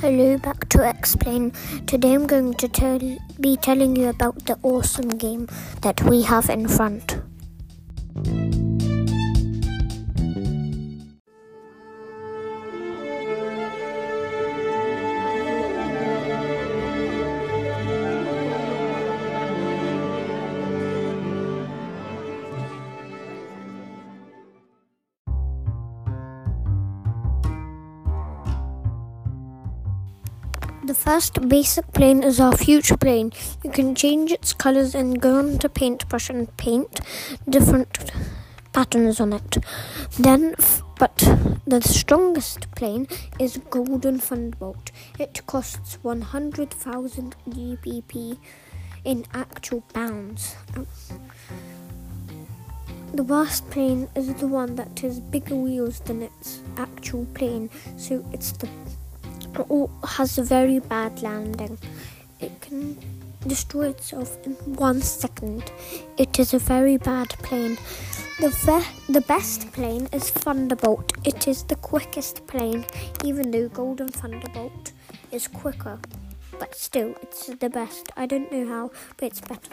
Hello, back to X plane. Today I'm going to tell, be telling you about the awesome game that we have in front. The first basic plane is our future plane. You can change its colors and go onto paintbrush and paint different patterns on it. Then, but the strongest plane is Golden Thunderbolt. It costs 100,000 GBP in actual pounds. The worst plane is the one that has bigger wheels than its actual plane, so it's the has a very bad landing. It can destroy itself in one second. It is a very bad plane. The, ve- the best plane is Thunderbolt. It is the quickest plane, even though Golden Thunderbolt is quicker. But still, it's the best. I don't know how, but it's better.